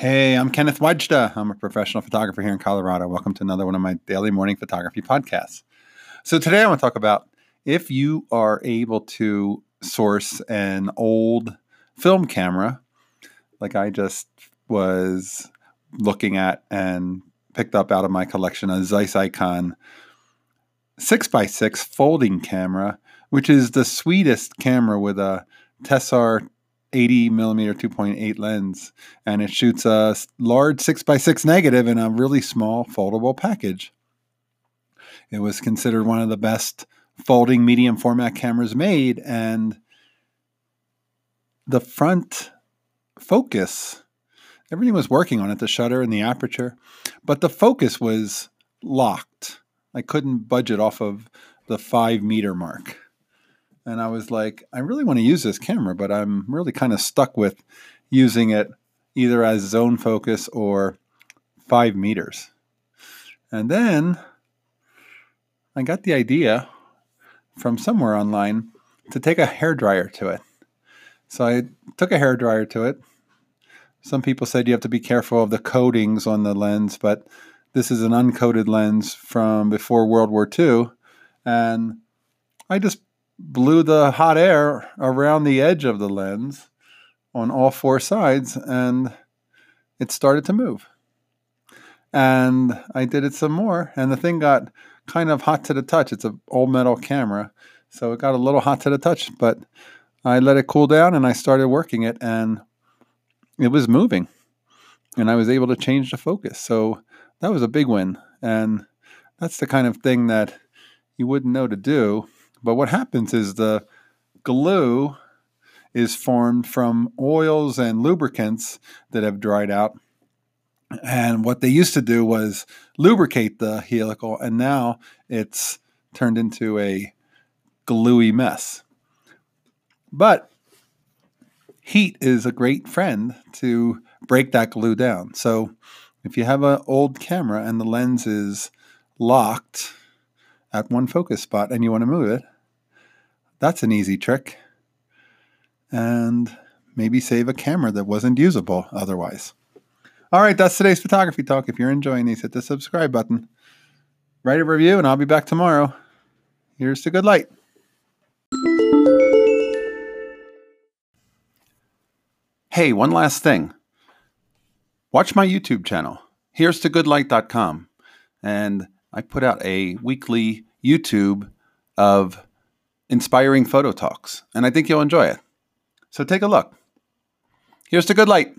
I'm Kenneth Wajda. I'm a professional photographer here in Colorado. Welcome to another one of my daily morning photography podcasts. So, today I want to talk about if you are able to source an old film camera, like I just was looking at and picked up out of my collection a Zeiss Icon 6x6 folding camera, which is the sweetest camera with a Tessar 80 millimeter 2.8 lens, and it shoots a large 6x6 negative in a really small foldable package. It was considered one of the best folding medium format cameras made, and the front focus, everything was working on it the shutter and the aperture, but the focus was locked. I couldn't budget off of the five meter mark and I was like, I really want to use this camera, but I'm really kind of stuck with using it either as zone focus or five meters. And then I got the idea from somewhere online to take a hair dryer to it. So I took a hair dryer to it. Some people said you have to be careful of the coatings on the lens, but this is an uncoated lens from before World War II. And I just blew the hot air around the edge of the lens on all four sides and it started to move. And I did it some more and the thing got kind of hot to the touch. It's an old metal camera, so it got a little hot to the touch, but I let it cool down and I started working it and it was moving. And I was able to change the focus. So that was a big win. And that's the kind of thing that you wouldn't know to do but what happens is the glue is formed from oils and lubricants that have dried out. And what they used to do was lubricate the helical, and now it's turned into a gluey mess. But heat is a great friend to break that glue down. So if you have an old camera and the lens is locked at one focus spot and you want to move it, that's an easy trick. And maybe save a camera that wasn't usable otherwise. All right, that's today's photography talk. If you're enjoying these, hit the subscribe button, write a review, and I'll be back tomorrow. Here's to good light. Hey, one last thing. Watch my YouTube channel. Here's to goodlight.com. And I put out a weekly YouTube of inspiring photo talks, and I think you'll enjoy it. So take a look. Here's to good light.